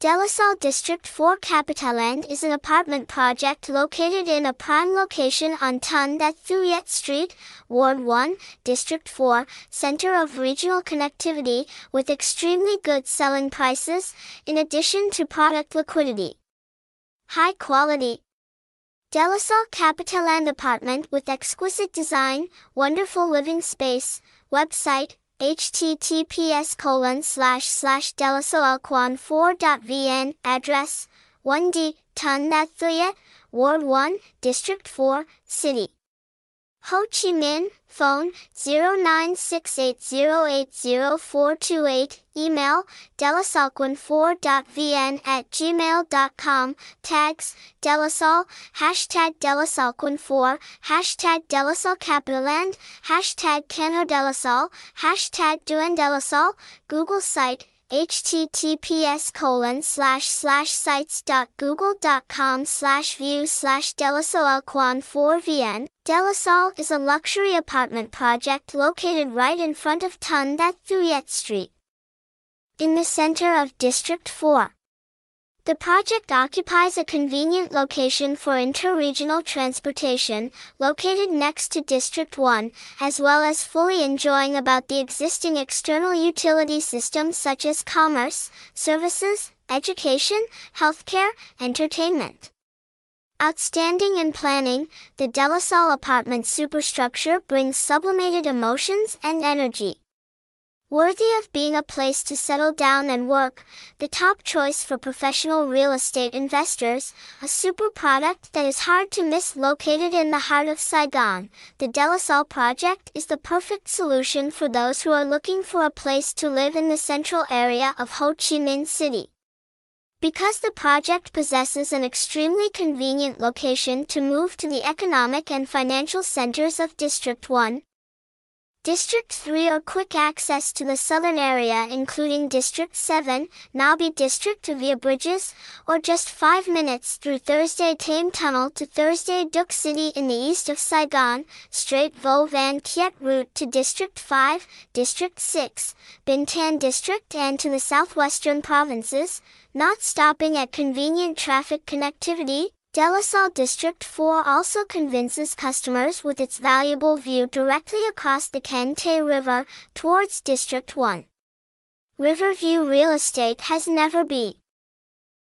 Delasol District 4 Capitaland is an apartment project located in a prime location on Ton That Thuyet Street, Ward 1, District 4, center of regional connectivity, with extremely good selling prices, in addition to product liquidity. High quality. Delasol Capitaland apartment with exquisite design, wonderful living space, website, https colon slash slash delasolalquan4.vn address 1D Ton That Thuyet, Ward 1, District 4, City. Ho Chi Minh, phone 0968080428, email delasolquan4.vn at gmail.com, tags, delasol, hashtag delasalquin4, hashtag delasolcapitaland, hashtag canhodelasol, hashtag duandelasol, Google site, https colon slash slash sites.google.com slash view slash delasolalquan 4vn. Delasol is a luxury apartment project located right in front of Ton That Thuyet Street. In the center of District 4. The project occupies a convenient location for interregional transportation, located next to District 1, as well as fully enjoying about the existing external utility systems such as commerce, services, education, healthcare, entertainment. Outstanding in planning, the Delasol apartment superstructure brings sublimated emotions and energy. Worthy of being a place to settle down and work, the top choice for professional real estate investors, a super product that is hard to miss located in the heart of Saigon, the Delasol project is the perfect solution for those who are looking for a place to live in the central area of Ho Chi Minh City. Because the project possesses an extremely convenient location to move to the economic and financial centers of District 1, District 3 or quick access to the southern area including District 7, Nha Be District via bridges, or just 5 minutes through Thu Thiem Tunnel to Thu Duc City in the east of Saigon, straight Vo Van Kiet route to District 5, District 6, Binh Tan District and to the southwestern provinces, not stopping at convenient traffic connectivity, Delasol District 4 also convinces customers with its valuable view directly across the Tay River towards District 1. Riverview Real Estate has never been